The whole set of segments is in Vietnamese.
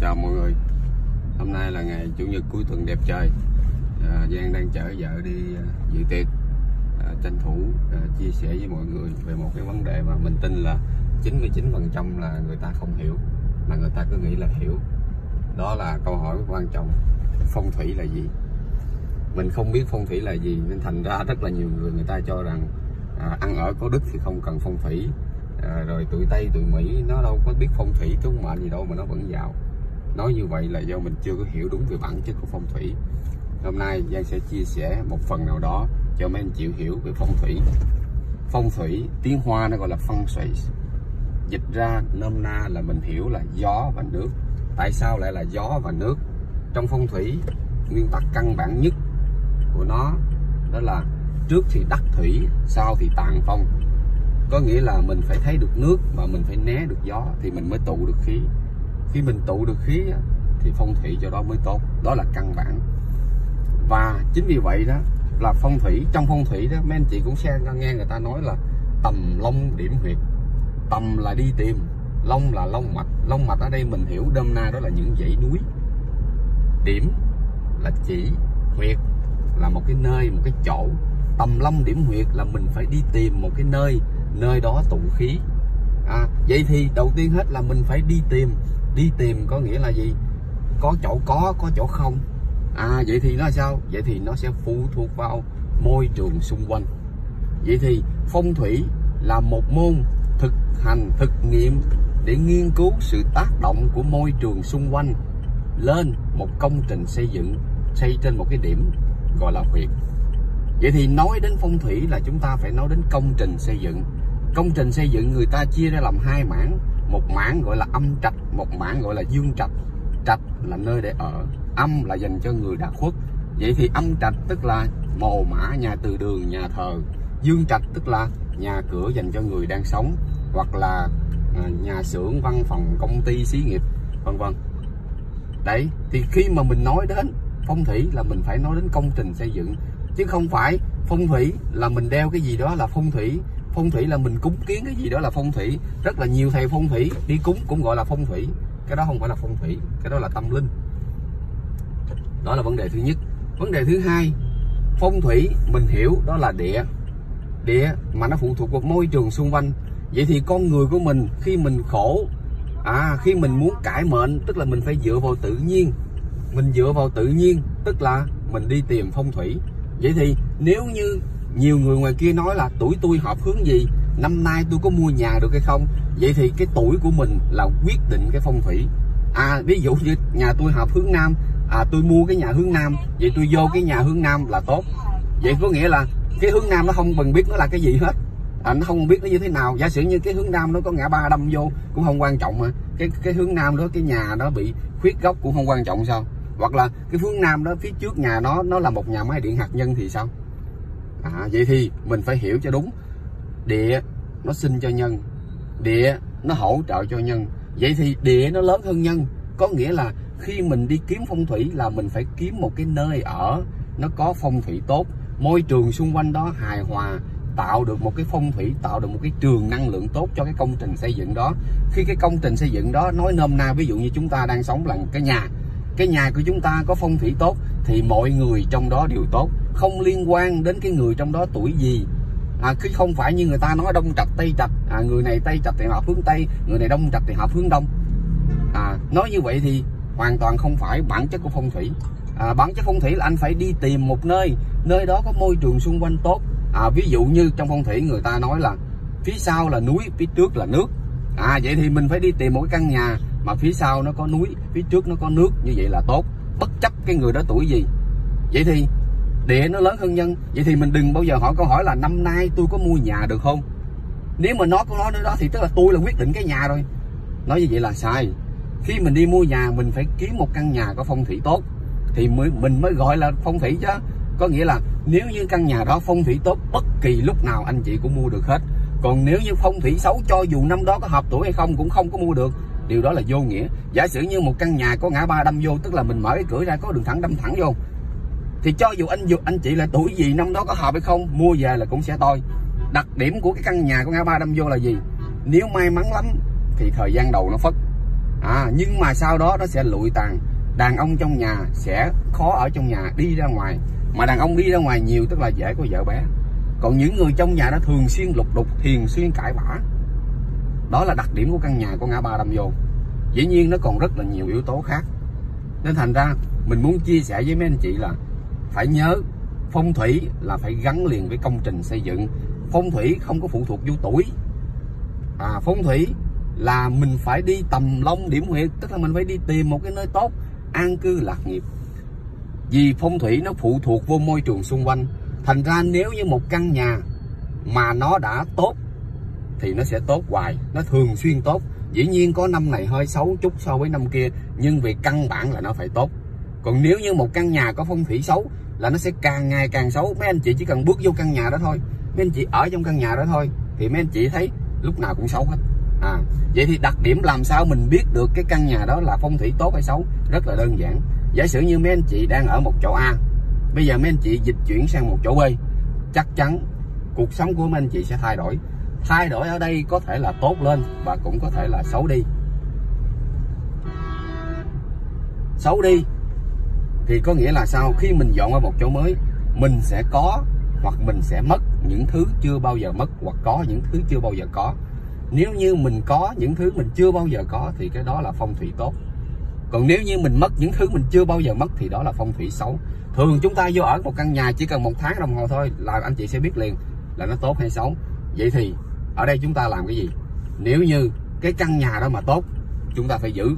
chào mọi người. Hôm nay là ngày chủ nhật cuối tuần đẹp trời. À, Giang đang chở vợ đi à, dự tiệc. À, tranh thủ à, chia sẻ với mọi người về một cái vấn đề mà mình tin là 99 phần trăm là người ta không hiểu mà người ta cứ nghĩ là hiểu. Đó là câu hỏi quan trọng phong thủy là gì? Mình không biết phong thủy là gì nên thành ra rất là nhiều người người ta cho rằng à, ăn ở có đức thì không cần phong thủy. À, rồi tụi tây tụi mỹ nó đâu có biết phong thủy tướng mệnh gì đâu mà nó vẫn giàu nói như vậy là do mình chưa có hiểu đúng về bản chất của phong thủy. Hôm nay Giang sẽ chia sẻ một phần nào đó cho mấy anh chịu hiểu về phong thủy. Phong thủy, tiếng hoa nó gọi là phong thủy. Dịch ra nôm na là mình hiểu là gió và nước. Tại sao lại là gió và nước? Trong phong thủy, nguyên tắc căn bản nhất của nó đó là trước thì đắc thủy, sau thì tàn phong. Có nghĩa là mình phải thấy được nước mà mình phải né được gió thì mình mới tụ được khí khi mình tụ được khí thì phong thủy cho đó mới tốt. Đó là căn bản. Và chính vì vậy đó là phong thủy trong phong thủy đó mấy anh chị cũng sẽ nghe người ta nói là tầm long điểm huyệt. Tầm là đi tìm long là long mạch. Long mạch ở đây mình hiểu đâm na đó là những dãy núi. Điểm là chỉ huyệt là một cái nơi một cái chỗ. Tầm long điểm huyệt là mình phải đi tìm một cái nơi nơi đó tụ khí. À, vậy thì đầu tiên hết là mình phải đi tìm đi tìm có nghĩa là gì? Có chỗ có có chỗ không. À vậy thì nó sao? Vậy thì nó sẽ phụ thuộc vào môi trường xung quanh. Vậy thì phong thủy là một môn thực hành, thực nghiệm để nghiên cứu sự tác động của môi trường xung quanh lên một công trình xây dựng xây trên một cái điểm gọi là huyệt. Vậy thì nói đến phong thủy là chúng ta phải nói đến công trình xây dựng. Công trình xây dựng người ta chia ra làm hai mảng một mảng gọi là âm trạch, một mảng gọi là dương trạch. Trạch là nơi để ở, âm là dành cho người đã khuất. Vậy thì âm trạch tức là mồ mã nhà từ đường, nhà thờ. Dương trạch tức là nhà cửa dành cho người đang sống, hoặc là à, nhà xưởng, văn phòng, công ty, xí nghiệp, vân vân. Đấy, thì khi mà mình nói đến phong thủy là mình phải nói đến công trình xây dựng, chứ không phải phong thủy là mình đeo cái gì đó là phong thủy phong thủy là mình cúng kiến cái gì đó là phong thủy. Rất là nhiều thầy phong thủy đi cúng cũng gọi là phong thủy. Cái đó không phải là phong thủy, cái đó là tâm linh. Đó là vấn đề thứ nhất. Vấn đề thứ hai, phong thủy mình hiểu đó là địa. Địa mà nó phụ thuộc vào môi trường xung quanh. Vậy thì con người của mình khi mình khổ à khi mình muốn cải mệnh, tức là mình phải dựa vào tự nhiên. Mình dựa vào tự nhiên, tức là mình đi tìm phong thủy. Vậy thì nếu như nhiều người ngoài kia nói là tuổi tôi hợp hướng gì? Năm nay tôi có mua nhà được hay không? Vậy thì cái tuổi của mình là quyết định cái phong thủy. À ví dụ như nhà tôi hợp hướng nam à tôi mua cái nhà hướng nam vậy tôi vô cái nhà hướng nam là tốt. Vậy có nghĩa là cái hướng nam nó không cần biết nó là cái gì hết. À, nó không biết nó như thế nào. Giả sử như cái hướng nam nó có ngã ba đâm vô cũng không quan trọng mà. Cái cái hướng nam đó cái nhà nó bị khuyết góc cũng không quan trọng sao? Hoặc là cái hướng nam đó phía trước nhà nó nó là một nhà máy điện hạt nhân thì sao? À, vậy thì mình phải hiểu cho đúng. Địa nó sinh cho nhân địa nó hỗ trợ cho nhân. Vậy thì địa nó lớn hơn nhân. Có nghĩa là khi mình đi kiếm phong thủy là mình phải kiếm một cái nơi ở nó có phong thủy tốt. Môi trường xung quanh đó hài hòa tạo được một cái phong thủy tạo được một cái trường năng lượng tốt cho cái công trình xây dựng đó. Khi cái công trình xây dựng đó nói nôm na ví dụ như chúng ta đang sống là cái nhà cái nhà của chúng ta có phong thủy tốt thì mọi người trong đó đều tốt. Không liên quan đến cái người trong đó tuổi gì. À, chứ không phải như người ta nói đông trạch tây trạch. À, người này tây trạch thì hợp hướng tây người này đông trạch thì hợp hướng đông. À, nói như vậy thì hoàn toàn không phải bản chất của phong thủy. À, bản chất phong thủy là anh phải đi tìm một nơi nơi đó có môi trường xung quanh tốt. À, ví dụ như trong phong thủy người ta nói là phía sau là núi phía trước là nước. À vậy thì mình phải đi tìm một cái căn nhà mà phía sau nó có núi, phía trước nó có nước, như vậy là tốt. Bất chấp cái người đó tuổi gì. Vậy thì địa nó lớn hơn nhân, vậy thì mình đừng bao giờ hỏi câu hỏi là năm nay tôi có mua nhà được không? Nếu mà nó có nói đó thì tức là tôi là quyết định cái nhà rồi. Nói như vậy là sai. Khi mình đi mua nhà, mình phải kiếm một căn nhà có phong thủy tốt, thì mới, mình mới gọi là phong thủy chứ. Có nghĩa là nếu như căn nhà đó phong thủy tốt, bất kỳ lúc nào anh chị cũng mua được hết. Còn nếu như phong thủy xấu cho dù năm đó có hợp tuổi hay không cũng không có mua được điều đó là vô nghĩa. Giả sử như một căn nhà có ngã ba đâm vô tức là mình mở cái cửa ra có đường thẳng đâm thẳng vô thì cho dù anh dù anh chị là tuổi gì năm đó có hợp hay không mua về là cũng sẽ tôi đặc điểm của cái căn nhà có ngã ba đâm vô là gì? Nếu may mắn lắm thì thời gian đầu nó phất. À, nhưng mà sau đó nó sẽ lụi tàn. Đàn ông trong nhà sẽ khó ở trong nhà đi ra ngoài. Mà đàn ông đi ra ngoài nhiều tức là dễ có vợ bé. Còn những người trong nhà đó thường xuyên lục đục thường xuyên cãi vã đó là đặc điểm của căn nhà của ngã ba đâm vô dĩ nhiên nó còn rất là nhiều yếu tố khác. Nên thành ra, mình muốn chia sẻ với mấy anh chị là phải nhớ, phong thủy là phải gắn liền với công trình xây dựng. Phong thủy không có phụ thuộc vô tuổi. À phong thủy là mình phải đi tầm long điểm huyệt, tức là mình phải đi tìm một cái nơi tốt, an cư lạc nghiệp. Vì phong thủy nó phụ thuộc vô môi trường xung quanh. Thành ra nếu như một căn nhà mà nó đã tốt thì nó sẽ tốt hoài, nó thường xuyên tốt. Dĩ nhiên có năm này hơi xấu chút so với năm kia, nhưng về căn bản là nó phải tốt. Còn nếu như một căn nhà có phong thủy xấu là nó sẽ càng ngày càng xấu. Mấy anh chị chỉ cần bước vô căn nhà đó thôi. Mấy anh chị ở trong căn nhà đó thôi, thì mấy anh chị thấy lúc nào cũng xấu hết. À vậy thì đặc điểm làm sao mình biết được cái căn nhà đó là phong thủy tốt hay xấu? Rất là đơn giản. Giả sử như mấy anh chị đang ở một chỗ A, bây giờ mấy anh chị dịch chuyển sang một chỗ B, chắc chắn cuộc sống của mấy anh chị sẽ thay đổi thay đổi ở đây có thể là tốt lên và cũng có thể là xấu đi. Xấu đi thì có nghĩa là sao? Khi mình dọn qua một chỗ mới, mình sẽ có hoặc mình sẽ mất những thứ chưa bao giờ mất hoặc có những thứ chưa bao giờ có. Nếu như mình có những thứ mình chưa bao giờ có thì cái đó là phong thủy tốt. Còn nếu như mình mất những thứ mình chưa bao giờ mất thì đó là phong thủy xấu. Thường chúng ta vô ở một căn nhà chỉ cần một tháng đồng hồ thôi là anh chị sẽ biết liền là nó tốt hay xấu. Vậy thì ở đây chúng ta làm cái gì? Nếu như cái căn nhà đó mà tốt chúng ta phải giữ.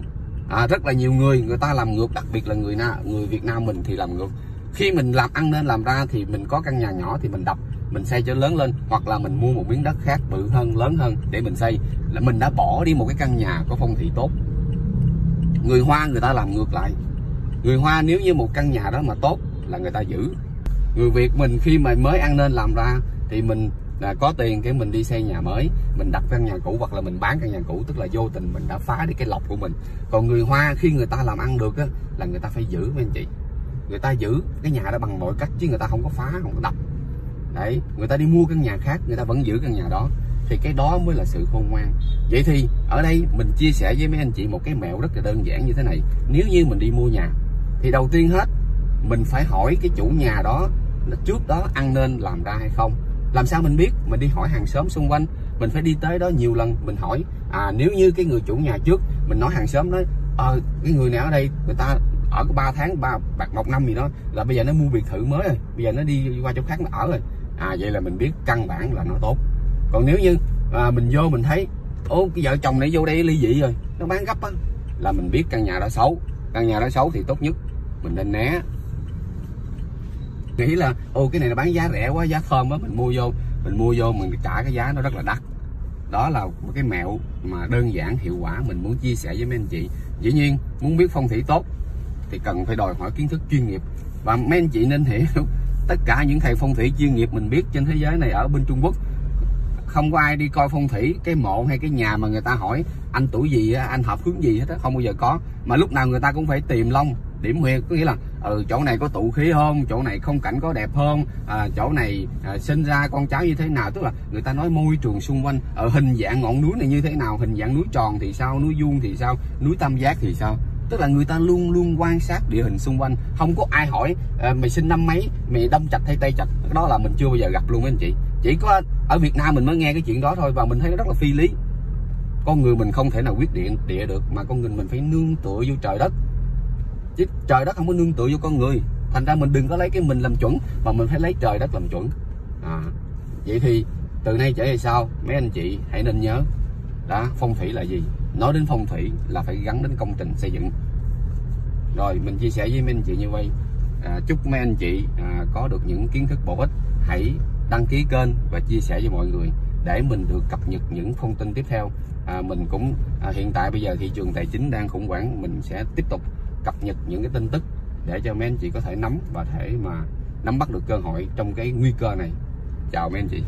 À, rất là nhiều người người ta làm ngược đặc biệt là người na người Việt Nam mình thì làm ngược. Khi mình làm ăn nên làm ra thì mình có căn nhà nhỏ thì mình đập mình xây cho lớn lên hoặc là mình mua một miếng đất khác bự hơn lớn hơn để mình xây. Là mình đã bỏ đi một cái căn nhà có phong thủy tốt. Người Hoa người ta làm ngược lại. Người Hoa nếu như một căn nhà đó mà tốt là người ta giữ. Người Việt mình khi mà mới ăn nên làm ra thì mình là có tiền cái mình đi xây nhà mới, mình đặt căn nhà cũ hoặc là mình bán căn nhà cũ, tức là vô tình mình đã phá đi cái lọc của mình. Còn người hoa khi người ta làm ăn được á, là người ta phải giữ, mấy anh chị. Người ta giữ cái nhà đó bằng mọi cách chứ người ta không có phá, không có đập. Đấy, người ta đi mua căn nhà khác, người ta vẫn giữ căn nhà đó. Thì cái đó mới là sự khôn ngoan. Vậy thì, ở đây mình chia sẻ với mấy anh chị một cái mẹo rất là đơn giản như thế này. Nếu như mình đi mua nhà, thì đầu tiên hết, mình phải hỏi cái chủ nhà đó, trước đó ăn nên làm ra hay không làm sao mình biết? Mình đi hỏi hàng xóm xung quanh. Mình phải đi tới đó nhiều lần mình hỏi. À nếu như cái người chủ nhà trước mình nói hàng xóm nói ờ cái người nào ở đây người ta ở có 3 tháng ba bạc một năm gì đó là bây giờ nó mua biệt thự mới rồi bây giờ nó đi qua chỗ khác nó ở rồi. À vậy là mình biết căn bản là nó tốt. Còn nếu như à, mình vô mình thấy ô cái vợ chồng này vô đây ly dị rồi nó bán gấp á. Là mình biết căn nhà đó xấu. Căn nhà đó xấu thì tốt nhất mình nên né nghĩ là, ô, cái này là bán giá rẻ quá, giá thơm quá, mình mua vô, mình mua vô, mình trả cái giá nó rất là đắt. Đó là một cái mẹo mà đơn giản, hiệu quả mình muốn chia sẻ với mấy anh chị. Dĩ nhiên, muốn biết phong thủy tốt thì cần phải đòi hỏi kiến thức chuyên nghiệp. Và mấy anh chị nên hiểu tất cả những thầy phong thủy chuyên nghiệp mình biết trên thế giới này ở bên Trung Quốc. Không có ai đi coi phong thủy, cái mộ hay cái nhà mà người ta hỏi anh tuổi gì anh hợp hướng gì hết á, không bao giờ có. Mà lúc nào người ta cũng phải tìm long điểm huyệt có nghĩa là ừ chỗ này có tụ khí hơn, chỗ này không cảnh có đẹp hơn à, chỗ này à, sinh ra con cháu như thế nào tức là người ta nói môi trường xung quanh ở hình dạng ngọn núi này như thế nào hình dạng núi tròn thì sao núi vuông thì sao núi tam giác thì sao. Tức là người ta luôn luôn quan sát địa hình xung quanh không có ai hỏi à, mày sinh năm mấy mày đông trạch hay tây trạch đó là mình chưa bao giờ gặp luôn anh chị. Chỉ có ở Việt Nam mình mới nghe cái chuyện đó thôi và mình thấy nó rất là phi lý. Con người mình không thể nào quyết định địa được mà con người mình phải nương tựa vô trời đất chứ trời đất không có nương tựa vô con người. Thành ra mình đừng có lấy cái mình làm chuẩn mà mình phải lấy trời đất làm chuẩn. À, vậy thì từ nay trở về sau mấy anh chị hãy nên nhớ đã phong thủy là gì? Nói đến phong thủy là phải gắn đến công trình xây dựng. Rồi mình chia sẻ với mấy anh chị như vậy. À, chúc mấy anh chị à, có được những kiến thức bổ ích. Hãy đăng ký kênh và chia sẻ với mọi người để mình được cập nhật những thông tin tiếp theo. À, mình cũng à, hiện tại bây giờ thị trường tài chính đang khủng hoảng mình sẽ tiếp tục cập nhật những cái tin tức để cho mấy anh chị có thể nắm và thể mà nắm bắt được cơ hội trong cái nguy cơ này chào mấy anh chị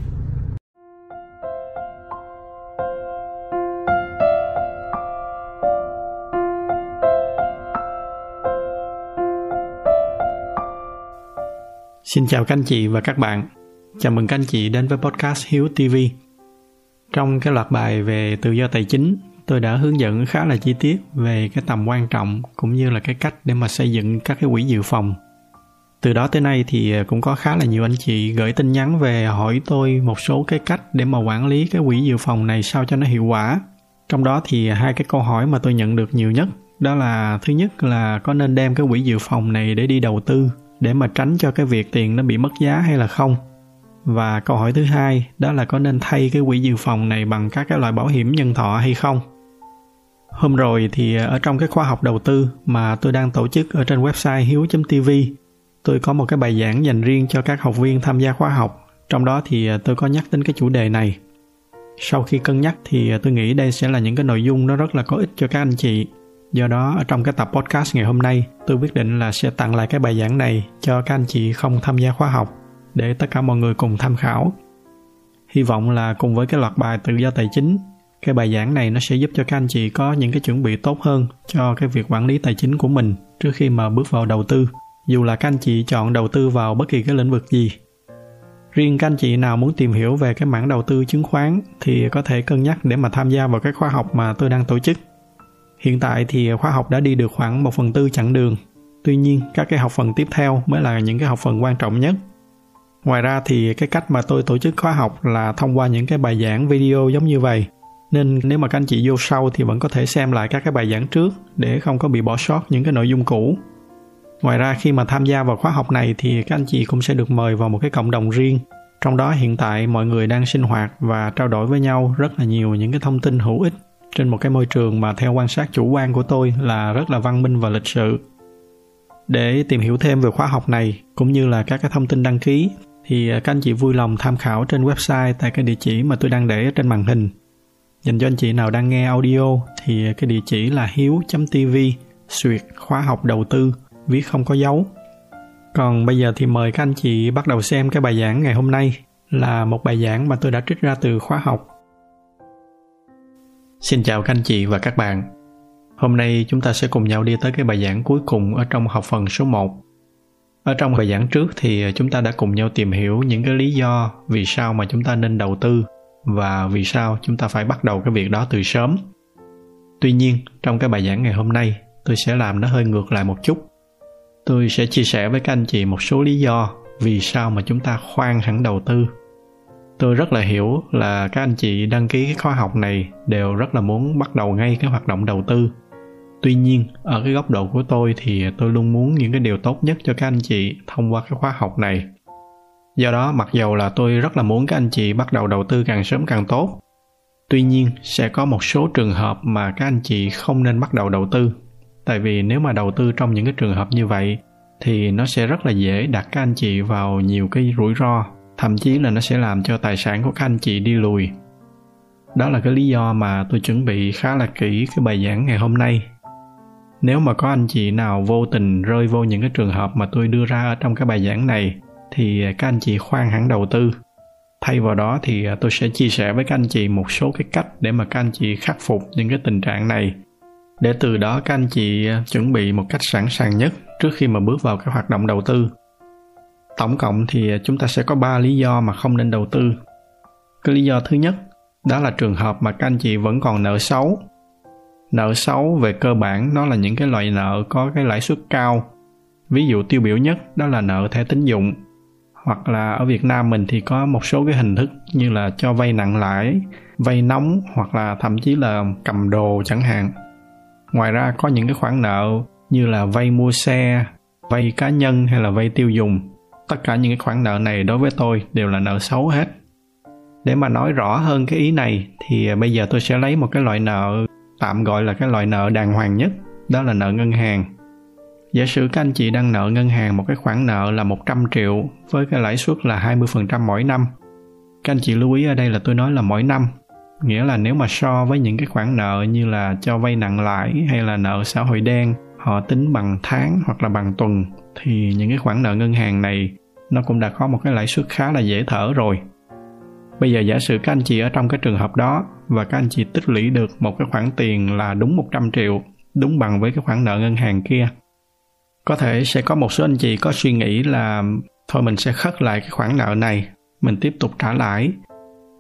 Xin chào các anh chị và các bạn. Chào mừng các anh chị đến với podcast Hiếu TV. Trong cái loạt bài về tự do tài chính tôi đã hướng dẫn khá là chi tiết về cái tầm quan trọng cũng như là cái cách để mà xây dựng các cái quỹ dự phòng. Từ đó tới nay thì ờ, cũng có khá là nhiều anh chị gửi tin nhắn về hỏi tôi một số cái cách để mà quản lý cái quỹ dự phòng này sao cho nó hiệu quả. Trong đó thì hai cái câu hỏi mà tôi nhận được nhiều nhất, đó là thứ nhất là có nên đem cái quỹ dự phòng này để đi đầu tư để mà tránh cho cái việc tiền nó bị mất giá hay là không? Và câu hỏi thứ hai đó là có nên thay cái quỹ dự phòng này bằng các cái loại bảo hiểm nhân thọ hay không? Hôm rồi thì ờ, ở trong cái khóa học đầu tư mà tôi đang tổ chức ở trên website hiếu.tv tôi có một cái bài giảng dành riêng cho các học viên tham gia khóa học. Trong đó thì ờ, tôi có nhắc đến cái chủ đề này. Sau khi cân nhắc thì ờ, tôi nghĩ đây sẽ là những cái nội dung nó rất là có ích cho các anh chị. Do đó, ở trong cái tập podcast ngày hôm nay, tôi quyết định là sẽ tặng lại cái bài giảng này cho các anh chị không tham gia khóa học để tất cả mọi người cùng tham khảo. Hy vọng là cùng với cái loạt bài tự do tài chính cái bài giảng này nó sẽ giúp cho các anh chị có những cái chuẩn bị tốt hơn cho cái việc quản lý tài chính của mình trước khi mà bước vào đầu tư. Dù là các anh chị chọn đầu tư vào bất kỳ cái lĩnh vực gì. Riêng các anh chị nào muốn tìm hiểu về cái mảng đầu tư chứng khoán thì có thể cân nhắc để mà tham gia vào cái khóa học mà tôi đang tổ chức. Hiện tại thì khóa học đã đi được khoảng một phần tư chặng đường. Tuy nhiên, các cái học phần tiếp theo mới là những cái học phần quan trọng nhất. Ngoài ra thì cái cách mà tôi tổ chức khóa học là thông qua những cái bài giảng video giống như vậy nên nếu mà các anh chị vô sau thì vẫn có thể xem lại các cái bài giảng trước để không có bị bỏ sót những cái nội dung cũ. Ngoài ra, khi mà tham gia vào khóa học này thì các anh chị cũng sẽ được mời vào một cái cộng đồng riêng. Trong đó, hiện tại mọi người đang sinh hoạt và trao đổi với nhau rất là nhiều những cái thông tin hữu ích trên một cái môi trường mà theo quan sát chủ quan của tôi là rất là văn minh và lịch sự. Để tìm hiểu thêm về khóa học này cũng như là các cái thông tin đăng ký thì các anh chị vui lòng tham khảo trên website tại cái địa chỉ mà tôi đang để trên màn hình dành cho anh chị nào đang nghe audio thì cái địa chỉ là hiếu.tv suyệt khóa học đầu tư, viết không có dấu. Còn bây giờ thì mời các anh chị bắt đầu xem cái bài giảng ngày hôm nay là một bài giảng mà tôi đã trích ra từ khóa học. Xin chào các anh chị và các bạn. Hôm nay chúng ta sẽ cùng nhau đi tới cái bài giảng cuối cùng ở trong học phần số 1 ở trong bài giảng trước thì chúng ta đã cùng nhau tìm hiểu những cái lý do vì sao mà chúng ta nên đầu tư và vì sao chúng ta phải bắt đầu cái việc đó từ sớm? Tuy nhiên, trong cái bài giảng ngày hôm nay, tôi sẽ làm nó hơi ngược lại một chút. Tôi sẽ chia sẻ với các anh chị một số lý do vì sao mà chúng ta khoan hẳn đầu tư. Tôi rất là hiểu là các anh chị đăng ký cái khóa học này đều rất là muốn bắt đầu ngay cái hoạt động đầu tư. Tuy nhiên, ở cái góc độ của tôi thì tôi luôn muốn những cái điều tốt nhất cho các anh chị thông qua cái khóa học này do đó, mặc dầu là tôi rất là muốn các anh chị bắt đầu đầu tư càng sớm càng tốt. Tuy nhiên, sẽ có một số trường hợp mà các anh chị không nên bắt đầu đầu tư. Tại vì nếu mà đầu tư trong những cái trường hợp như vậy, thì nó sẽ rất là dễ đặt các anh chị vào nhiều cái rủi ro, thậm chí là nó sẽ làm cho tài sản của các anh chị đi lùi. Đó là cái lý do mà tôi chuẩn bị khá là kỹ cái bài giảng ngày hôm nay. Nếu mà có anh chị nào vô tình rơi vô những cái trường hợp mà tôi đưa ra ở trong cái bài giảng này thì các anh chị khoan hẳn đầu tư. Thay vào đó thì à, tôi sẽ chia sẻ với các anh chị một số cái cách để mà các anh chị khắc phục những cái tình trạng này. Để từ đó các anh chị à, chuẩn bị một cách sẵn sàng nhất trước khi mà bước vào cái hoạt động đầu tư. Tổng cộng thì à, chúng ta sẽ có ba lý do mà không nên đầu tư. Cái lý do thứ nhất, đó là trường hợp mà các anh chị vẫn còn nợ xấu. Nợ xấu về cơ bản nó là những cái loại nợ có cái lãi suất cao. Ví dụ tiêu biểu nhất đó là nợ thẻ tín dụng hoặc là ở việt nam mình thì có một số cái hình thức như là cho vay nặng lãi, vay nóng hoặc là thậm chí là cầm đồ chẳng hạn. Ngoài ra có những cái khoản nợ như là vay mua xe, vay cá nhân hay là vay tiêu dùng. Tất cả những cái khoản nợ này đối với tôi đều là nợ xấu hết. Để mà nói rõ hơn cái ý này thì bây giờ tôi sẽ lấy một cái loại nợ tạm gọi là cái loại nợ đàng hoàng nhất, đó là nợ ngân hàng giả sử các anh chị đang nợ ngân hàng một cái khoản nợ là 100 triệu với cái lãi suất là 20% mỗi năm. Các anh chị lưu ý ở đây là tôi nói là mỗi năm nghĩa là nếu mà so với những cái khoản nợ như là cho vay nặng lãi hay là nợ xã hội đen, họ tính bằng tháng hoặc là bằng tuần, thì những cái khoản nợ ngân hàng này nó cũng đã có một cái lãi suất khá là dễ thở rồi bây giờ giả sử các anh chị ở trong cái trường hợp đó và các anh chị tích lũy được một cái khoản tiền là đúng 100 triệu, đúng bằng với cái khoản nợ ngân hàng kia có thể sẽ có một số anh chị có suy nghĩ là thôi mình sẽ khất lại cái khoản nợ này mình tiếp tục trả lãi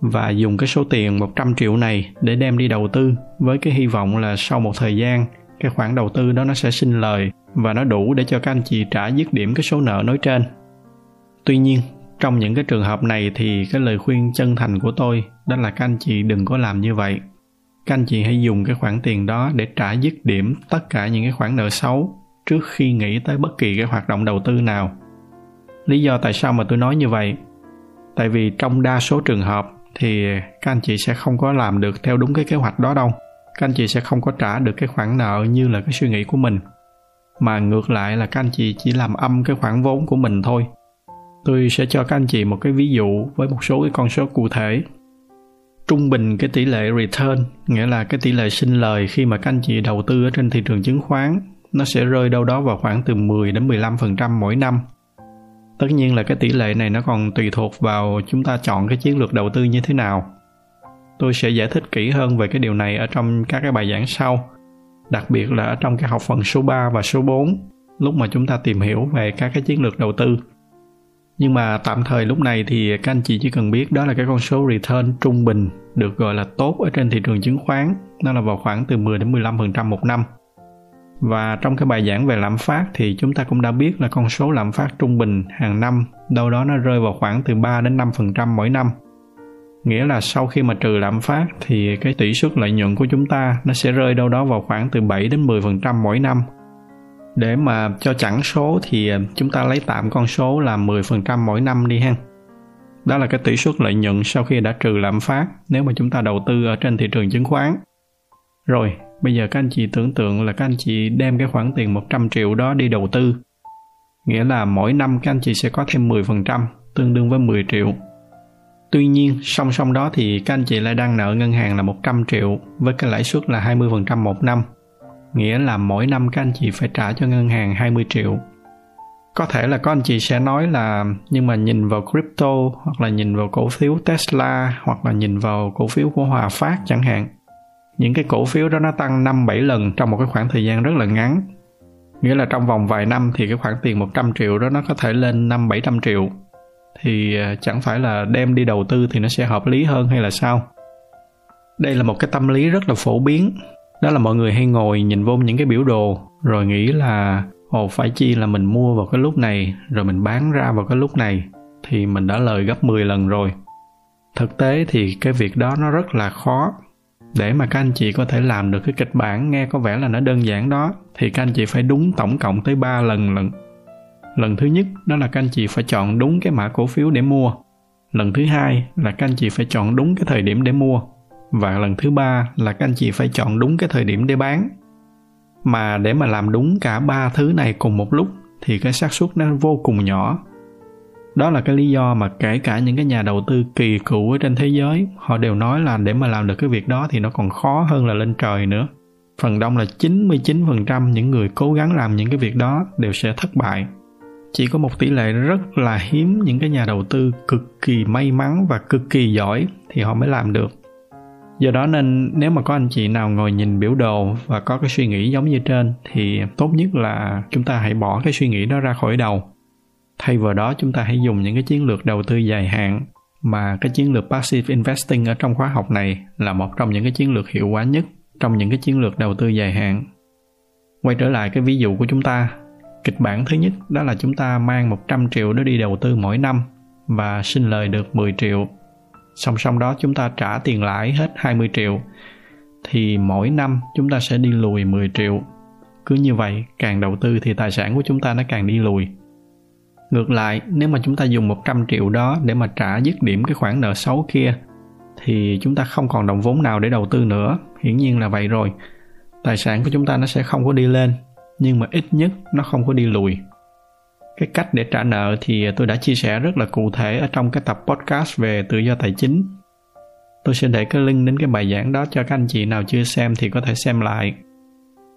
và dùng cái số tiền 100 triệu này để đem đi đầu tư với cái hy vọng là sau một thời gian cái khoản đầu tư đó nó sẽ sinh lời và nó đủ để cho các anh chị trả dứt điểm cái số nợ nói trên. Tuy nhiên, trong những cái trường hợp này thì cái lời khuyên chân thành của tôi đó là các anh chị đừng có làm như vậy. Các anh chị hãy dùng cái khoản tiền đó để trả dứt điểm tất cả những cái khoản nợ xấu trước khi nghĩ tới bất kỳ cái hoạt động đầu tư nào. Lý do tại sao mà tôi nói như vậy? Tại vì trong đa số trường hợp thì các anh chị sẽ không có làm được theo đúng cái kế hoạch đó đâu các anh chị sẽ không có trả được cái khoản nợ như là cái suy nghĩ của mình mà ngược lại là các anh chị chỉ làm âm cái khoản vốn của mình thôi tôi sẽ cho các anh chị một cái ví dụ với một số cái con số cụ thể trung bình cái tỷ lệ return, nghĩa là cái tỷ lệ sinh lời khi mà các anh chị đầu tư ở trên thị trường chứng khoán nó sẽ rơi đâu đó vào khoảng từ 10 đến 15% mỗi năm. Tất nhiên là cái tỷ lệ này nó còn tùy thuộc vào chúng ta chọn cái chiến lược đầu tư như thế nào. Tôi sẽ giải thích kỹ hơn về cái điều này ở trong các cái bài giảng sau, đặc biệt là ở trong cái học phần số 3 và số 4 lúc mà chúng ta tìm hiểu về các cái chiến lược đầu tư. Nhưng mà tạm thời lúc này thì các anh chị chỉ cần biết đó là cái con số return trung bình được gọi là tốt ở trên thị trường chứng khoán, nó là vào khoảng từ 10 đến 15% một năm và trong cái bài giảng về lạm phát thì chúng ta cũng đã biết là con số lạm phát trung bình hàng năm đâu đó nó rơi vào khoảng từ 3 đến 5% mỗi năm. Nghĩa là sau khi mà trừ lạm phát thì cái tỷ suất lợi nhuận của chúng ta nó sẽ rơi đâu đó vào khoảng từ 7 đến 10% mỗi năm. Để mà cho chẳng số thì chúng ta lấy tạm con số là 10% mỗi năm đi ha. Đó là cái tỷ suất lợi nhuận sau khi đã trừ lạm phát nếu mà chúng ta đầu tư ở trên thị trường chứng khoán. Rồi, Bây giờ các anh chị tưởng tượng là các anh chị đem cái khoản tiền 100 triệu đó đi đầu tư. Nghĩa là mỗi năm các anh chị sẽ có thêm 10%, tương đương với 10 triệu. Tuy nhiên, song song đó thì các anh chị lại đang nợ ngân hàng là 100 triệu với cái lãi suất là 20% một năm. Nghĩa là mỗi năm các anh chị phải trả cho ngân hàng 20 triệu. Có thể là có anh chị sẽ nói là nhưng mà nhìn vào crypto hoặc là nhìn vào cổ phiếu Tesla hoặc là nhìn vào cổ phiếu của Hòa Phát chẳng hạn những cái cổ phiếu đó nó tăng 5 7 lần trong một cái khoảng thời gian rất là ngắn. Nghĩa là trong vòng vài năm thì cái khoản tiền 100 triệu đó nó có thể lên 5 700 triệu. Thì à, chẳng phải là đem đi đầu tư thì nó sẽ hợp lý hơn hay là sao? Đây là một cái tâm lý rất là phổ biến. Đó là mọi người hay ngồi nhìn vô những cái biểu đồ, rồi nghĩ là, ồ, phải chi là mình mua vào cái lúc này, rồi mình bán ra vào cái lúc này, thì mình đã lời gấp 10 lần rồi. Thực tế thì cái việc đó nó rất là khó để mà các anh chị có thể làm được cái kịch bản nghe có vẻ là nó đơn giản đó, thì các anh chị phải đúng tổng cộng tới 3 lần lần. Lần thứ nhất đó là các anh chị phải chọn đúng cái mã cổ phiếu để mua. Lần thứ hai là các anh chị phải chọn đúng cái thời điểm để mua. Và lần thứ ba là các anh chị phải chọn đúng cái thời điểm để bán. Mà để mà làm đúng cả ba thứ này cùng một lúc, thì cái xác suất nó vô cùng nhỏ đó là cái lý do mà kể cả những cái nhà đầu tư kỳ cựu ở trên thế giới, họ đều nói là để mà làm được cái việc đó thì nó còn khó hơn là lên trời nữa. Phần đông là 99% những người cố gắng làm những cái việc đó đều sẽ thất bại. Chỉ có một tỷ lệ rất là hiếm những cái nhà đầu tư cực kỳ may mắn và cực kỳ giỏi thì họ mới làm được. Do đó nên nếu mà có anh chị nào ngồi nhìn biểu đồ và có cái suy nghĩ giống như trên thì tốt nhất là chúng ta hãy bỏ cái suy nghĩ đó ra khỏi đầu thay vào đó chúng ta hãy dùng những cái chiến lược đầu tư dài hạn mà cái chiến lược passive investing ở trong khóa học này là một trong những cái chiến lược hiệu quả nhất trong những cái chiến lược đầu tư dài hạn. Quay trở lại cái ví dụ của chúng ta, kịch bản thứ nhất đó là chúng ta mang 100 triệu đó đi đầu tư mỗi năm và sinh lời được 10 triệu. Song song đó chúng ta trả tiền lãi hết 20 triệu thì mỗi năm chúng ta sẽ đi lùi 10 triệu. Cứ như vậy, càng đầu tư thì tài sản của chúng ta nó càng đi lùi. Ngược lại, nếu mà chúng ta dùng 100 triệu đó để mà trả dứt điểm cái khoản nợ xấu kia thì chúng ta không còn đồng vốn nào để đầu tư nữa, hiển nhiên là vậy rồi. Tài sản của chúng ta nó sẽ không có đi lên, nhưng mà ít nhất nó không có đi lùi. Cái cách để trả nợ thì tôi đã chia sẻ rất là cụ thể ở trong cái tập podcast về tự do tài chính. Tôi sẽ để cái link đến cái bài giảng đó cho các anh chị nào chưa xem thì có thể xem lại.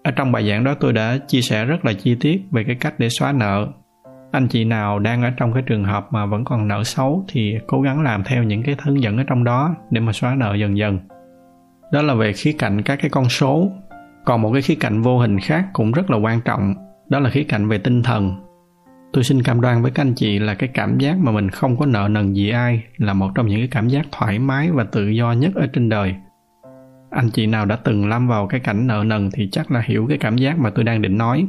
Ở trong bài giảng đó tôi đã chia sẻ rất là chi tiết về cái cách để xóa nợ anh chị nào đang ở trong cái trường hợp mà vẫn còn nợ xấu thì cố gắng làm theo những cái hướng dẫn ở trong đó để mà xóa nợ dần dần. Đó là về khía cạnh các cái con số. Còn một cái khía cạnh vô hình khác cũng rất là quan trọng, đó là khía cạnh về tinh thần. Tôi xin cam đoan với các anh chị là cái cảm giác mà mình không có nợ nần gì ai là một trong những cái cảm giác thoải mái và tự do nhất ở trên đời. Anh chị nào đã từng lâm vào cái cảnh nợ nần thì chắc là hiểu cái cảm giác mà tôi đang định nói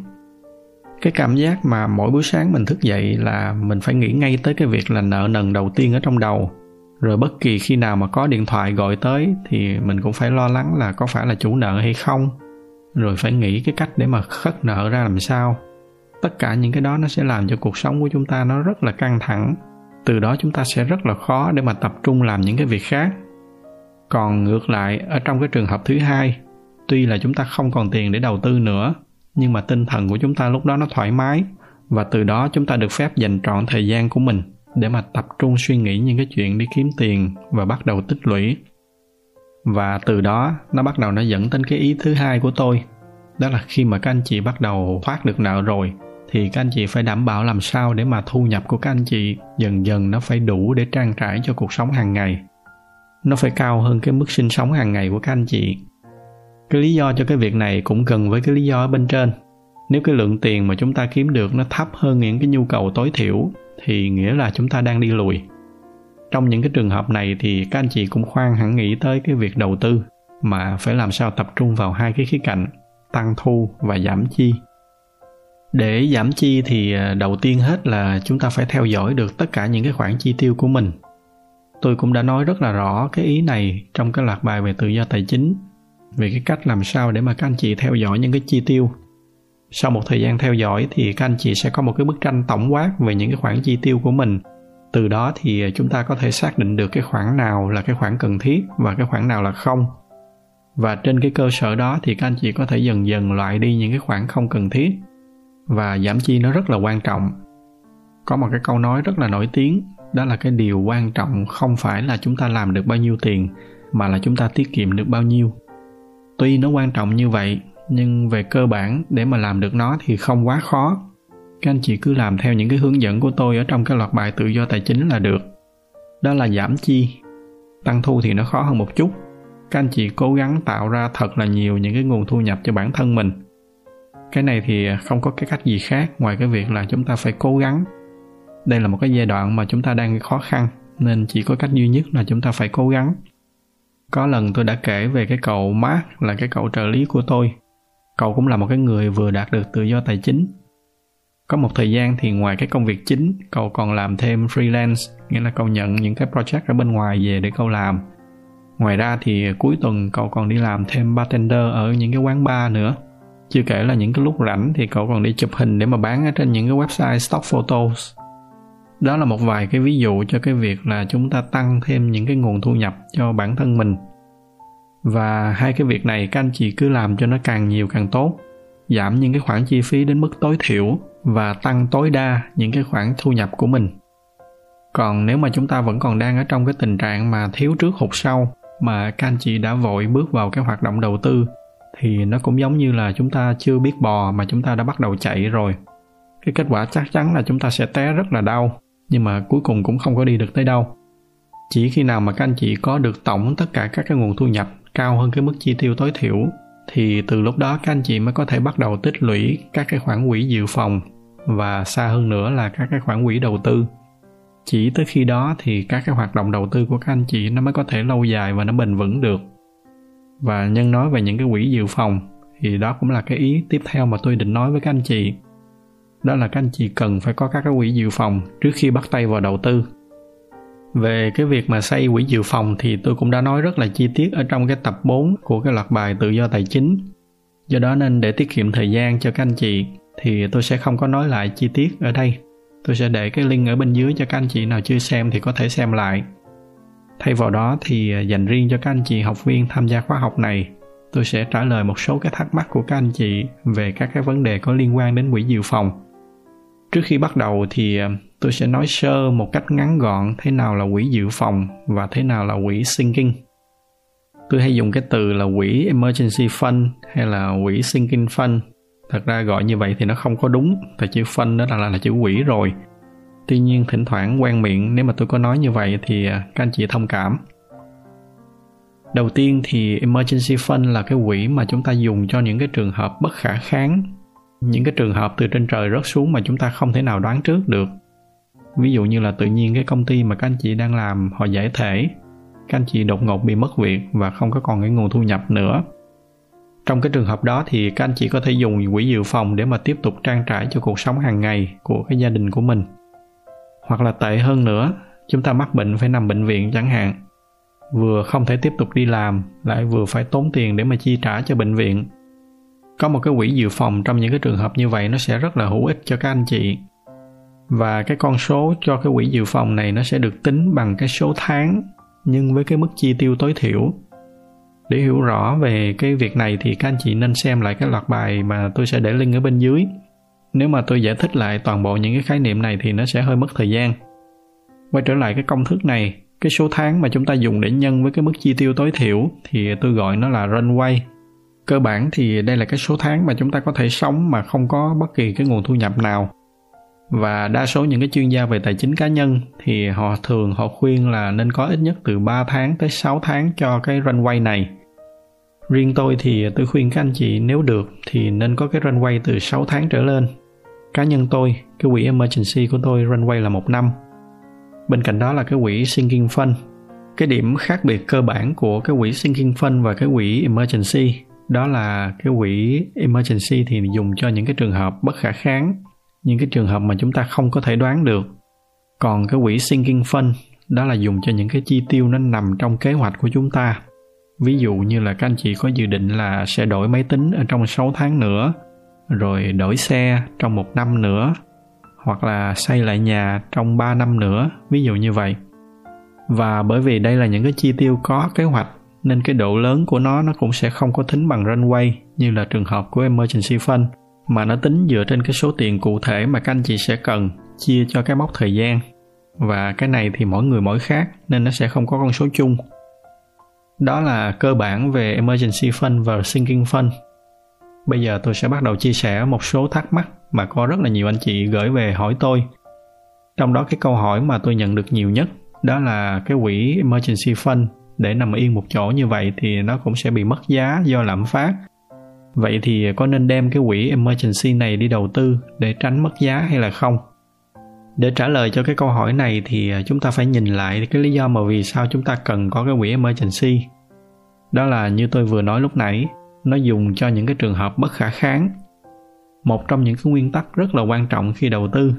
cái cảm giác mà mỗi buổi sáng mình thức dậy là mình phải nghĩ ngay tới cái việc là nợ nần đầu tiên ở trong đầu. Rồi bất kỳ khi nào mà có điện thoại gọi tới thì mình cũng phải lo lắng là có phải là chủ nợ hay không. Rồi phải nghĩ cái cách để mà khất nợ ra làm sao. Tất cả những cái đó nó sẽ làm cho cuộc sống của chúng ta nó rất là căng thẳng. Từ đó chúng ta sẽ rất là khó để mà tập trung làm những cái việc khác. Còn ngược lại, ở trong cái trường hợp thứ hai, tuy là chúng ta không còn tiền để đầu tư nữa nhưng mà tinh thần của chúng ta lúc đó nó thoải mái, và từ đó chúng ta được phép dành trọn thời gian của mình để mà tập trung suy nghĩ những cái chuyện đi kiếm tiền và bắt đầu tích lũy. Và từ đó nó bắt đầu nó dẫn đến cái ý thứ hai của tôi, đó là khi mà các anh chị bắt đầu thoát được nợ rồi, thì các anh chị phải đảm bảo làm sao để mà thu nhập của các anh chị dần dần nó phải đủ để trang trải cho cuộc sống hàng ngày. Nó phải cao hơn cái mức sinh sống hàng ngày của các anh chị cái lý do cho cái việc này cũng gần với cái lý do ở bên trên. Nếu cái lượng tiền mà chúng ta kiếm được nó thấp hơn những cái nhu cầu tối thiểu, thì nghĩa là chúng ta đang đi lùi. Trong những cái trường hợp này thì các anh chị cũng khoan hẳn nghĩ tới cái việc đầu tư, mà phải làm sao tập trung vào hai cái khía cạnh, tăng thu và giảm chi. Để giảm chi thì à, đầu tiên hết là chúng ta phải theo dõi được tất cả những cái khoản chi tiêu của mình. Tôi cũng đã nói rất là rõ cái ý này trong cái loạt bài về tự do tài chính về cái cách làm sao để mà các anh chị theo dõi những cái chi tiêu. Sau một thời gian theo dõi thì các anh chị sẽ có một cái bức tranh tổng quát về những cái khoản chi tiêu của mình. Từ đó thì chúng ta có thể xác định được cái khoản nào là cái khoản cần thiết và cái khoản nào là không. Và trên cái cơ sở đó thì các anh chị có thể dần dần loại đi những cái khoản không cần thiết và giảm chi nó rất là quan trọng. Có một cái câu nói rất là nổi tiếng, đó là cái điều quan trọng không phải là chúng ta làm được bao nhiêu tiền, mà là chúng ta tiết kiệm được bao nhiêu tuy nó quan trọng như vậy, nhưng về cơ bản, để mà làm được nó thì không quá khó. Các anh chị cứ làm theo những cái hướng dẫn của tôi ở trong cái loạt bài tự do tài chính là được. Đó là giảm chi. Tăng thu thì nó khó hơn một chút. Các anh chị cố gắng tạo ra thật là nhiều những cái nguồn thu nhập cho bản thân mình. Cái này thì không có cái cách gì khác ngoài cái việc là chúng ta phải cố gắng. Đây là một cái giai đoạn mà chúng ta đang khó khăn, nên chỉ có cách duy nhất là chúng ta phải cố gắng có lần tôi đã kể về cái cậu Mark là cái cậu trợ lý của tôi. Cậu cũng là một cái người vừa đạt được tự do tài chính. Có một thời gian thì ngoài cái công việc chính, cậu còn làm thêm freelance, nghĩa là cậu nhận những cái project ở bên ngoài về để cậu làm. Ngoài ra thì cuối tuần cậu còn đi làm thêm bartender ở những cái quán bar nữa. Chưa kể là những cái lúc rảnh thì cậu còn đi chụp hình để mà bán ở trên những cái website stock photos đó là một vài cái ví dụ cho cái việc là chúng ta tăng thêm những cái nguồn thu nhập cho bản thân mình. Và hai cái việc này các anh chị cứ làm cho nó càng nhiều càng tốt, giảm những cái khoản chi phí đến mức tối thiểu và tăng tối đa những cái khoản thu nhập của mình. Còn nếu mà chúng ta vẫn còn đang ở trong cái tình trạng mà thiếu trước hụt sau mà các anh chị đã vội bước vào cái hoạt động đầu tư, thì nó cũng giống như là chúng ta chưa biết bò mà chúng ta đã bắt đầu chạy rồi. Cái kết quả chắc chắn là chúng ta sẽ té rất là đau nhưng mà cuối cùng cũng không có đi được tới đâu. Chỉ khi nào mà các anh chị có được tổng tất cả các cái nguồn thu nhập cao hơn cái mức chi tiêu tối thiểu, thì từ lúc đó các anh chị mới có thể bắt đầu tích lũy các cái khoản quỹ dự phòng và xa hơn nữa là các cái khoản quỹ đầu tư. Chỉ tới khi đó thì các cái hoạt động đầu tư của các anh chị nó mới có thể lâu dài và nó bền vững được. Và nhân nói về những cái quỹ dự phòng thì đó cũng là cái ý tiếp theo mà tôi định nói với các anh chị đó là các anh chị cần phải có các cái quỹ dự phòng trước khi bắt tay vào đầu tư về cái việc mà xây quỹ dự phòng thì tôi cũng đã nói rất là chi tiết ở trong cái tập 4 của cái loạt bài tự do tài chính. Do đó nên để tiết kiệm thời gian cho các anh chị thì tôi sẽ không có nói lại chi tiết ở đây. Tôi sẽ để cái link ở bên dưới cho các anh chị nào chưa xem thì có thể xem lại. Thay vào đó thì à, dành riêng cho các anh chị học viên tham gia khóa học này, tôi sẽ trả lời một số cái thắc mắc của các anh chị về các cái vấn đề có liên quan đến quỹ dự phòng. Trước khi bắt đầu thì ờ, tôi sẽ nói sơ một cách ngắn gọn thế nào là quỹ dự phòng và thế nào là quỹ sinking. Tôi hay dùng cái từ là quỹ emergency fund hay là quỹ sinking fund. Thật ra gọi như vậy thì nó không có đúng, tại chữ fund đó là, là, là chữ quỹ rồi. Tuy nhiên thỉnh thoảng quen miệng nếu mà tôi có nói như vậy thì ờ, các anh chị thông cảm. Đầu tiên thì emergency fund là cái quỹ mà chúng ta dùng cho những cái trường hợp bất khả kháng những cái trường hợp từ trên trời rớt xuống mà chúng ta không thể nào đoán trước được. Ví dụ như là tự nhiên cái công ty mà các anh chị đang làm họ giải thể, các anh chị đột ngột bị mất việc và không có còn cái nguồn thu nhập nữa. Trong cái trường hợp đó thì các anh chị có thể dùng quỹ dự phòng để mà tiếp tục trang trải cho cuộc sống hàng ngày của cái gia đình của mình. Hoặc là tệ hơn nữa, chúng ta mắc bệnh phải nằm bệnh viện chẳng hạn. Vừa không thể tiếp tục đi làm, lại vừa phải tốn tiền để mà chi trả cho bệnh viện có một cái quỹ dự phòng trong những cái trường hợp như vậy nó sẽ rất là hữu ích cho các anh chị. Và cái con số cho cái quỹ dự phòng này nó sẽ được tính bằng cái số tháng, nhưng với cái mức chi tiêu tối thiểu. Để hiểu rõ về cái việc này thì các anh chị nên xem lại cái loạt bài mà tôi sẽ để link ở bên dưới. Nếu mà tôi giải thích lại toàn bộ những cái khái niệm này thì nó sẽ hơi mất thời gian. Quay trở lại cái công thức này, cái số tháng mà chúng ta dùng để nhân với cái mức chi tiêu tối thiểu thì tôi gọi nó là runway cơ bản thì đây là cái số tháng mà chúng ta có thể sống mà không có bất kỳ cái nguồn thu nhập nào và đa số những cái chuyên gia về tài chính cá nhân thì họ thường họ khuyên là nên có ít nhất từ 3 tháng tới 6 tháng cho cái runway này. Riêng tôi thì tôi khuyên các anh chị nếu được thì nên có cái runway từ 6 tháng trở lên. Cá nhân tôi, cái quỹ emergency của tôi runway là một năm. Bên cạnh đó là cái quỹ sinking fund. Cái điểm khác biệt cơ bản của cái quỹ sinking fund và cái quỹ emergency đó là cái quỹ emergency thì dùng cho những cái trường hợp bất khả kháng, những cái trường hợp mà chúng ta không có thể đoán được. Còn cái quỹ sinking fund, đó là dùng cho những cái chi tiêu nó nằm trong kế hoạch của chúng ta. Ví dụ như là các anh chị có dự định là sẽ đổi máy tính ở trong 6 tháng nữa, rồi đổi xe trong một năm nữa, hoặc là xây lại nhà trong 3 năm nữa, ví dụ như vậy. Và bởi vì đây là những cái chi tiêu có kế hoạch nên cái độ lớn của nó nó cũng sẽ không có tính bằng runway như là trường hợp của emergency fund, mà nó tính dựa trên cái số tiền cụ thể mà các anh chị sẽ cần chia cho cái mốc thời gian. Và cái này thì mỗi người mỗi khác, nên nó sẽ không có con số chung. Đó là cơ bản về emergency fund và sinking fund. Bây giờ tôi sẽ bắt đầu chia sẻ một số thắc mắc mà có rất là nhiều anh chị gửi về hỏi tôi. Trong đó cái câu hỏi mà tôi nhận được nhiều nhất, đó là cái quỹ emergency fund để nằm yên một chỗ như vậy thì nó cũng sẽ bị mất giá do lạm phát. Vậy thì có nên đem cái quỹ emergency này đi đầu tư để tránh mất giá hay là không? Để trả lời cho cái câu hỏi này thì chúng ta phải nhìn lại cái lý do mà vì sao chúng ta cần có cái quỹ emergency. Đó là như tôi vừa nói lúc nãy, nó dùng cho những cái trường hợp bất khả kháng. Một trong những cái nguyên tắc rất là quan trọng khi đầu tư,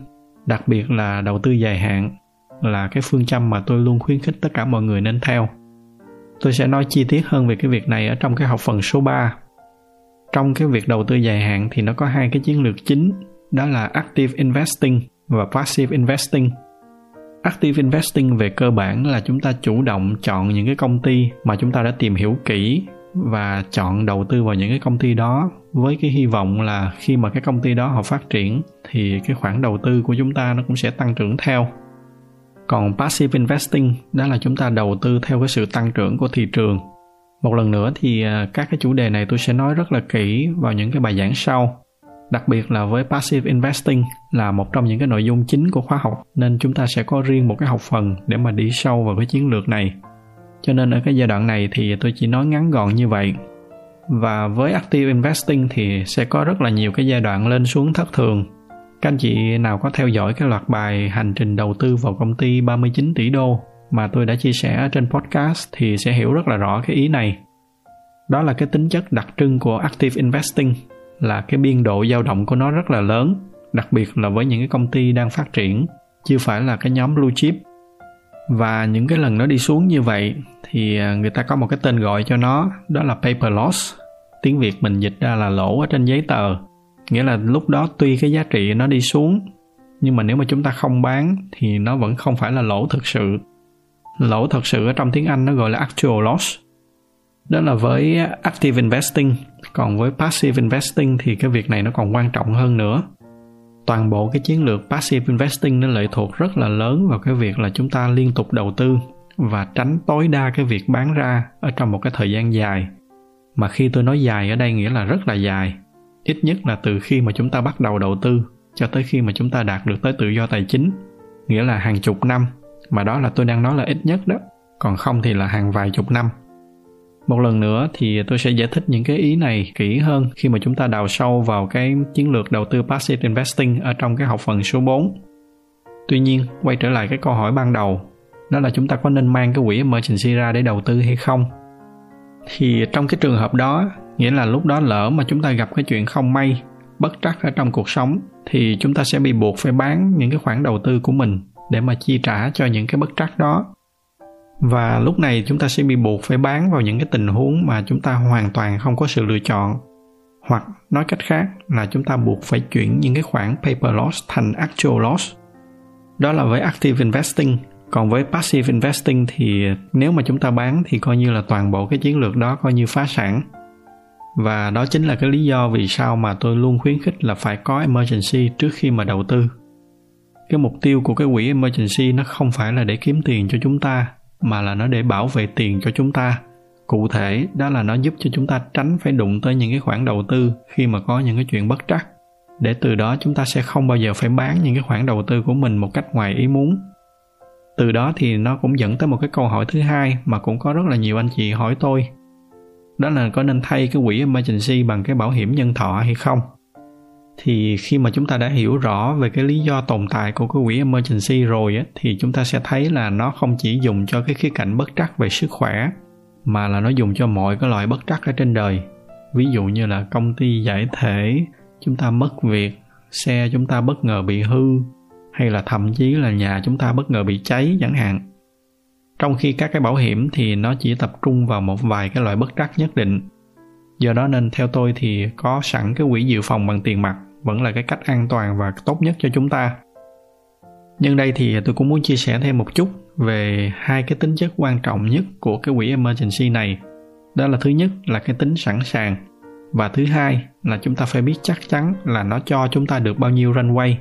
đặc biệt là đầu tư dài hạn, là cái phương châm mà tôi luôn khuyến khích tất cả mọi người nên theo tôi sẽ nói chi tiết hơn về cái việc này ở trong cái học phần số 3 trong cái việc đầu tư dài hạn thì nó có hai cái chiến lược chính, đó là active investing và passive investing. Active investing về cơ bản là chúng ta chủ động chọn những cái công ty mà chúng ta đã tìm hiểu kỹ và chọn đầu tư vào những cái công ty đó, với cái hy vọng là khi mà cái công ty đó họ phát triển thì cái khoản đầu tư của chúng ta nó cũng sẽ tăng trưởng theo còn passive investing, đó là chúng ta đầu tư theo cái sự tăng trưởng của thị trường. Một lần nữa thì à, các cái chủ đề này tôi sẽ nói rất là kỹ vào những cái bài giảng sau. Đặc biệt là với passive investing là một trong những cái nội dung chính của khóa học, nên chúng ta sẽ có riêng một cái học phần để mà đi sâu vào cái chiến lược này. Cho nên ở cái giai đoạn này thì tôi chỉ nói ngắn gọn như vậy. Và với active investing thì sẽ có rất là nhiều cái giai đoạn lên xuống thất thường các anh chị nào có theo dõi cái loạt bài hành trình đầu tư vào công ty 39 tỷ đô mà tôi đã chia sẻ trên podcast thì sẽ hiểu rất là rõ cái ý này. Đó là cái tính chất đặc trưng của active investing là cái biên độ dao động của nó rất là lớn, đặc biệt là với những cái công ty đang phát triển, chưa phải là cái nhóm blue chip. Và những cái lần nó đi xuống như vậy thì à, người ta có một cái tên gọi cho nó, đó là paper loss. Tiếng Việt mình dịch ra là lỗ ở trên giấy tờ. Nghĩa là lúc đó tuy cái giá trị nó đi xuống, nhưng mà nếu mà chúng ta không bán thì nó vẫn không phải là lỗ thực sự. Lỗ thật sự ở trong tiếng Anh nó gọi là actual loss. Đó là với active investing, còn với passive investing thì cái việc này nó còn quan trọng hơn nữa. Toàn bộ cái chiến lược passive investing nó lệ thuộc rất là lớn vào cái việc là chúng ta liên tục đầu tư và tránh tối đa cái việc bán ra ở trong một cái thời gian dài. Mà khi tôi nói dài ở đây nghĩa là rất là dài ít nhất là từ khi mà chúng ta bắt đầu đầu tư cho tới khi mà chúng ta đạt được tới tự do tài chính nghĩa là hàng chục năm mà đó là tôi đang nói là ít nhất đó còn không thì là hàng vài chục năm một lần nữa thì tôi sẽ giải thích những cái ý này kỹ hơn khi mà chúng ta đào sâu vào cái chiến lược đầu tư passive investing ở trong cái học phần số 4. Tuy nhiên, quay trở lại cái câu hỏi ban đầu, đó là chúng ta có nên mang cái quỹ emergency ra để đầu tư hay không? Thì trong cái trường hợp đó, nghĩa là lúc đó lỡ mà chúng ta gặp cái chuyện không may, bất trắc ở trong cuộc sống thì chúng ta sẽ bị buộc phải bán những cái khoản đầu tư của mình để mà chi trả cho những cái bất trắc đó. Và lúc này chúng ta sẽ bị buộc phải bán vào những cái tình huống mà chúng ta hoàn toàn không có sự lựa chọn. Hoặc nói cách khác là chúng ta buộc phải chuyển những cái khoản paper loss thành actual loss. Đó là với active investing. Còn với passive investing thì nếu mà chúng ta bán thì coi như là toàn bộ cái chiến lược đó coi như phá sản và đó chính là cái lý do vì sao mà tôi luôn khuyến khích là phải có emergency trước khi mà đầu tư. Cái mục tiêu của cái quỹ emergency nó không phải là để kiếm tiền cho chúng ta, mà là nó để bảo vệ tiền cho chúng ta. Cụ thể, đó là nó giúp cho chúng ta tránh phải đụng tới những cái khoản đầu tư khi mà có những cái chuyện bất trắc. Để từ đó chúng ta sẽ không bao giờ phải bán những cái khoản đầu tư của mình một cách ngoài ý muốn. Từ đó thì nó cũng dẫn tới một cái câu hỏi thứ hai mà cũng có rất là nhiều anh chị hỏi tôi đó là có nên thay cái quỹ emergency bằng cái bảo hiểm nhân thọ hay không? Thì khi mà chúng ta đã hiểu rõ về cái lý do tồn tại của cái quỹ emergency rồi á, thì chúng ta sẽ thấy là nó không chỉ dùng cho cái khía cạnh bất trắc về sức khỏe mà là nó dùng cho mọi cái loại bất trắc ở trên đời. Ví dụ như là công ty giải thể chúng ta mất việc xe chúng ta bất ngờ bị hư hay là thậm chí là nhà chúng ta bất ngờ bị cháy chẳng hạn trong khi các cái bảo hiểm thì nó chỉ tập trung vào một vài cái loại bất trắc nhất định. Do đó nên theo tôi thì có sẵn cái quỹ dự phòng bằng tiền mặt vẫn là cái cách an toàn và tốt nhất cho chúng ta. Nhân đây thì tôi cũng muốn chia sẻ thêm một chút về hai cái tính chất quan trọng nhất của cái quỹ emergency này. Đó là thứ nhất là cái tính sẵn sàng và thứ hai là chúng ta phải biết chắc chắn là nó cho chúng ta được bao nhiêu runway.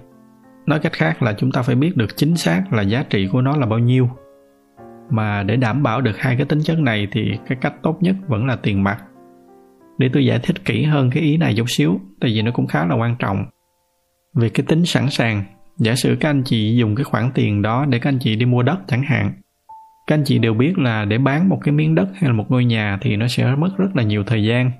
Nói cách khác là chúng ta phải biết được chính xác là giá trị của nó là bao nhiêu mà để đảm bảo được hai cái tính chất này thì cái cách tốt nhất vẫn là tiền mặt. Để tôi giải thích kỹ hơn cái ý này chút xíu, tại vì nó cũng khá là quan trọng. Về cái tính sẵn sàng, giả sử các anh chị dùng cái khoản tiền đó để các anh chị đi mua đất chẳng hạn, các anh chị đều biết là để bán một cái miếng đất hay là một ngôi nhà thì nó sẽ mất rất là nhiều thời gian.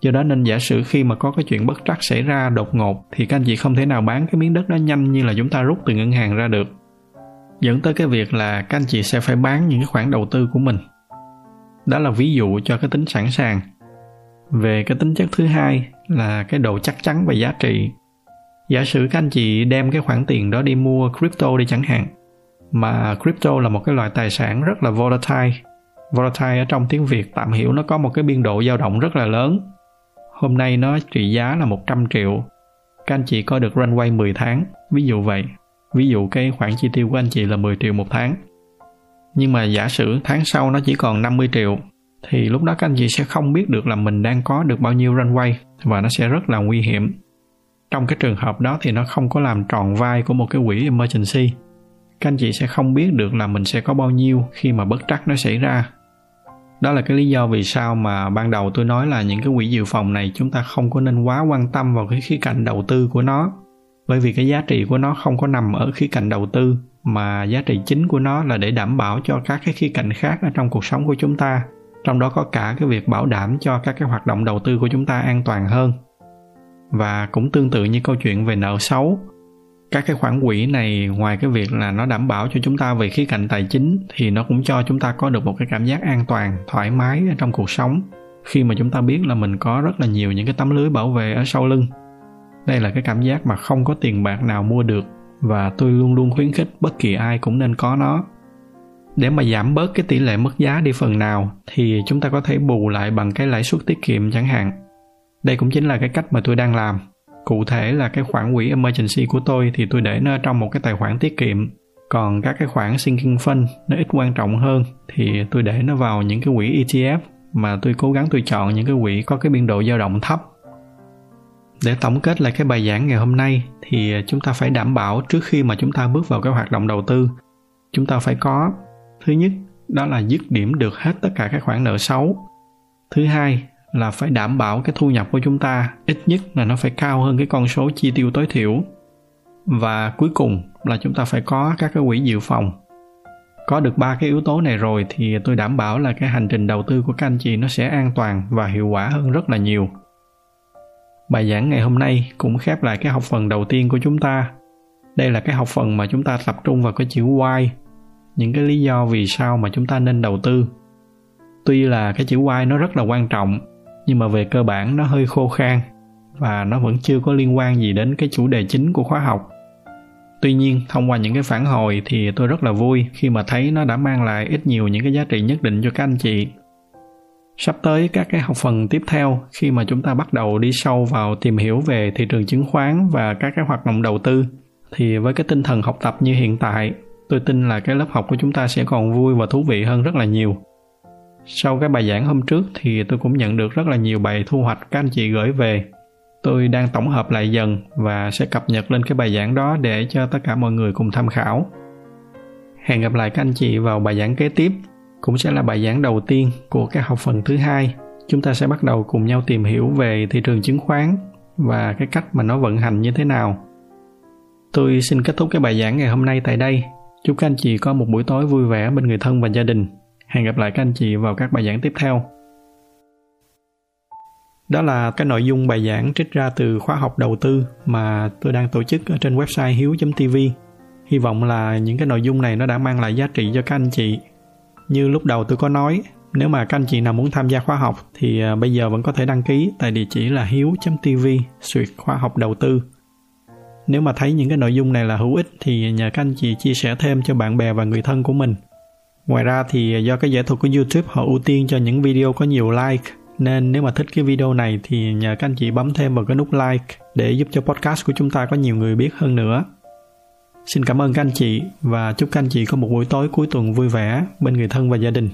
Do đó nên giả sử khi mà có cái chuyện bất trắc xảy ra đột ngột thì các anh chị không thể nào bán cái miếng đất đó nhanh như là chúng ta rút từ ngân hàng ra được dẫn tới cái việc là các anh chị sẽ phải bán những cái khoản đầu tư của mình. Đó là ví dụ cho cái tính sẵn sàng. Về cái tính chất thứ hai là cái độ chắc chắn và giá trị. Giả sử các anh chị đem cái khoản tiền đó đi mua crypto đi chẳng hạn, mà crypto là một cái loại tài sản rất là volatile. Volatile ở trong tiếng Việt, tạm hiểu nó có một cái biên độ dao động rất là lớn. Hôm nay nó trị giá là 100 triệu. Các anh chị có được runway 10 tháng, ví dụ vậy ví dụ cái khoản chi tiêu của anh chị là 10 triệu một tháng. Nhưng mà giả sử tháng sau nó chỉ còn 50 triệu, thì lúc đó các anh chị sẽ không biết được là mình đang có được bao nhiêu runway và nó sẽ rất là nguy hiểm. Trong cái trường hợp đó thì nó không có làm tròn vai của một cái quỹ emergency. Các anh chị sẽ không biết được là mình sẽ có bao nhiêu khi mà bất trắc nó xảy ra. Đó là cái lý do vì sao mà ban đầu tôi nói là những cái quỹ dự phòng này chúng ta không có nên quá quan tâm vào cái khía cạnh đầu tư của nó bởi vì cái giá trị của nó không có nằm ở khía cạnh đầu tư, mà giá trị chính của nó là để đảm bảo cho các cái khía cạnh khác ở trong cuộc sống của chúng ta. Trong đó có cả cái việc bảo đảm cho các cái hoạt động đầu tư của chúng ta an toàn hơn. Và cũng tương tự như câu chuyện về nợ xấu, các cái khoản quỹ này ngoài cái việc là nó đảm bảo cho chúng ta về khía cạnh tài chính, thì nó cũng cho chúng ta có được một cái cảm giác an toàn, thoải mái ở trong cuộc sống, khi mà chúng ta biết là mình có rất là nhiều những cái tấm lưới bảo vệ ở sau lưng đây là cái cảm giác mà không có tiền bạc nào mua được và tôi luôn luôn khuyến khích bất kỳ ai cũng nên có nó. Để mà giảm bớt cái tỷ lệ mất giá đi phần nào thì chúng ta có thể bù lại bằng cái lãi suất tiết kiệm chẳng hạn. Đây cũng chính là cái cách mà tôi đang làm. Cụ thể là cái khoản quỹ emergency của tôi thì tôi để nó trong một cái tài khoản tiết kiệm. Còn các cái khoản sinking fund nó ít quan trọng hơn thì tôi để nó vào những cái quỹ ETF mà tôi cố gắng tôi chọn những cái quỹ có cái biên độ dao động thấp để tổng kết lại cái bài giảng ngày hôm nay thì chúng ta phải đảm bảo trước khi mà chúng ta bước vào cái hoạt động đầu tư, chúng ta phải có, thứ nhất, đó là dứt điểm được hết tất cả các khoản nợ xấu. Thứ hai là phải đảm bảo cái thu nhập của chúng ta ít nhất là nó phải cao hơn cái con số chi tiêu tối thiểu. Và cuối cùng là chúng ta phải có các cái quỹ dự phòng. Có được ba cái yếu tố này rồi thì tôi đảm bảo là cái hành trình đầu tư của các anh chị nó sẽ an toàn và hiệu quả hơn rất là nhiều bài giảng ngày hôm nay cũng khép lại cái học phần đầu tiên của chúng ta. Đây là cái học phần mà chúng ta tập trung vào cái chữ why, những cái lý do vì sao mà chúng ta nên đầu tư. Tuy là cái chữ why nó rất là quan trọng, nhưng mà về cơ bản nó hơi khô khan và nó vẫn chưa có liên quan gì đến cái chủ đề chính của khóa học. Tuy nhiên, thông qua những cái phản hồi thì tôi rất là vui khi mà thấy nó đã mang lại ít nhiều những cái giá trị nhất định cho các anh chị sắp tới các cái học phần tiếp theo, khi mà chúng ta bắt đầu đi sâu vào tìm hiểu về thị trường chứng khoán và các cái hoạt động đầu tư, thì với cái tinh thần học tập như hiện tại, tôi tin là cái lớp học của chúng ta sẽ còn vui và thú vị hơn rất là nhiều. Sau cái bài giảng hôm trước thì tôi cũng nhận được rất là nhiều bài thu hoạch các anh chị gửi về. Tôi đang tổng hợp lại dần và sẽ cập nhật lên cái bài giảng đó để cho tất cả mọi người cùng tham khảo. Hẹn gặp lại các anh chị vào bài giảng kế tiếp cũng sẽ là bài giảng đầu tiên của cái học phần thứ hai. Chúng ta sẽ bắt đầu cùng nhau tìm hiểu về thị trường chứng khoán và cái cách mà nó vận hành như thế nào. Tôi xin kết thúc cái bài giảng ngày hôm nay tại đây. Chúc các anh chị có một buổi tối vui vẻ bên người thân và gia đình. Hẹn gặp lại các anh chị vào các bài giảng tiếp theo. Đó là cái nội dung bài giảng trích ra từ khóa học đầu tư mà tôi đang tổ chức ở trên website hiếu.tv hy vọng là những cái nội dung này nó đã mang lại giá trị cho các anh chị như lúc đầu tôi có nói, nếu mà các anh chị nào muốn tham gia khóa học thì à, bây giờ vẫn có thể đăng ký tại địa chỉ là hiếu.tv suyệt khoa học đầu tư. Nếu mà thấy những cái nội dung này là hữu ích thì nhờ các anh chị chia sẻ thêm cho bạn bè và người thân của mình. Ngoài ra thì à, do cái giải thuật của youtube họ ưu tiên cho những video có nhiều like, nên nếu mà thích cái video này thì nhờ các anh chị bấm thêm vào cái nút like để giúp cho podcast của chúng ta có nhiều người biết hơn nữa xin cảm ơn các anh chị và chúc các anh chị có một buổi tối cuối tuần vui vẻ bên người thân và gia đình.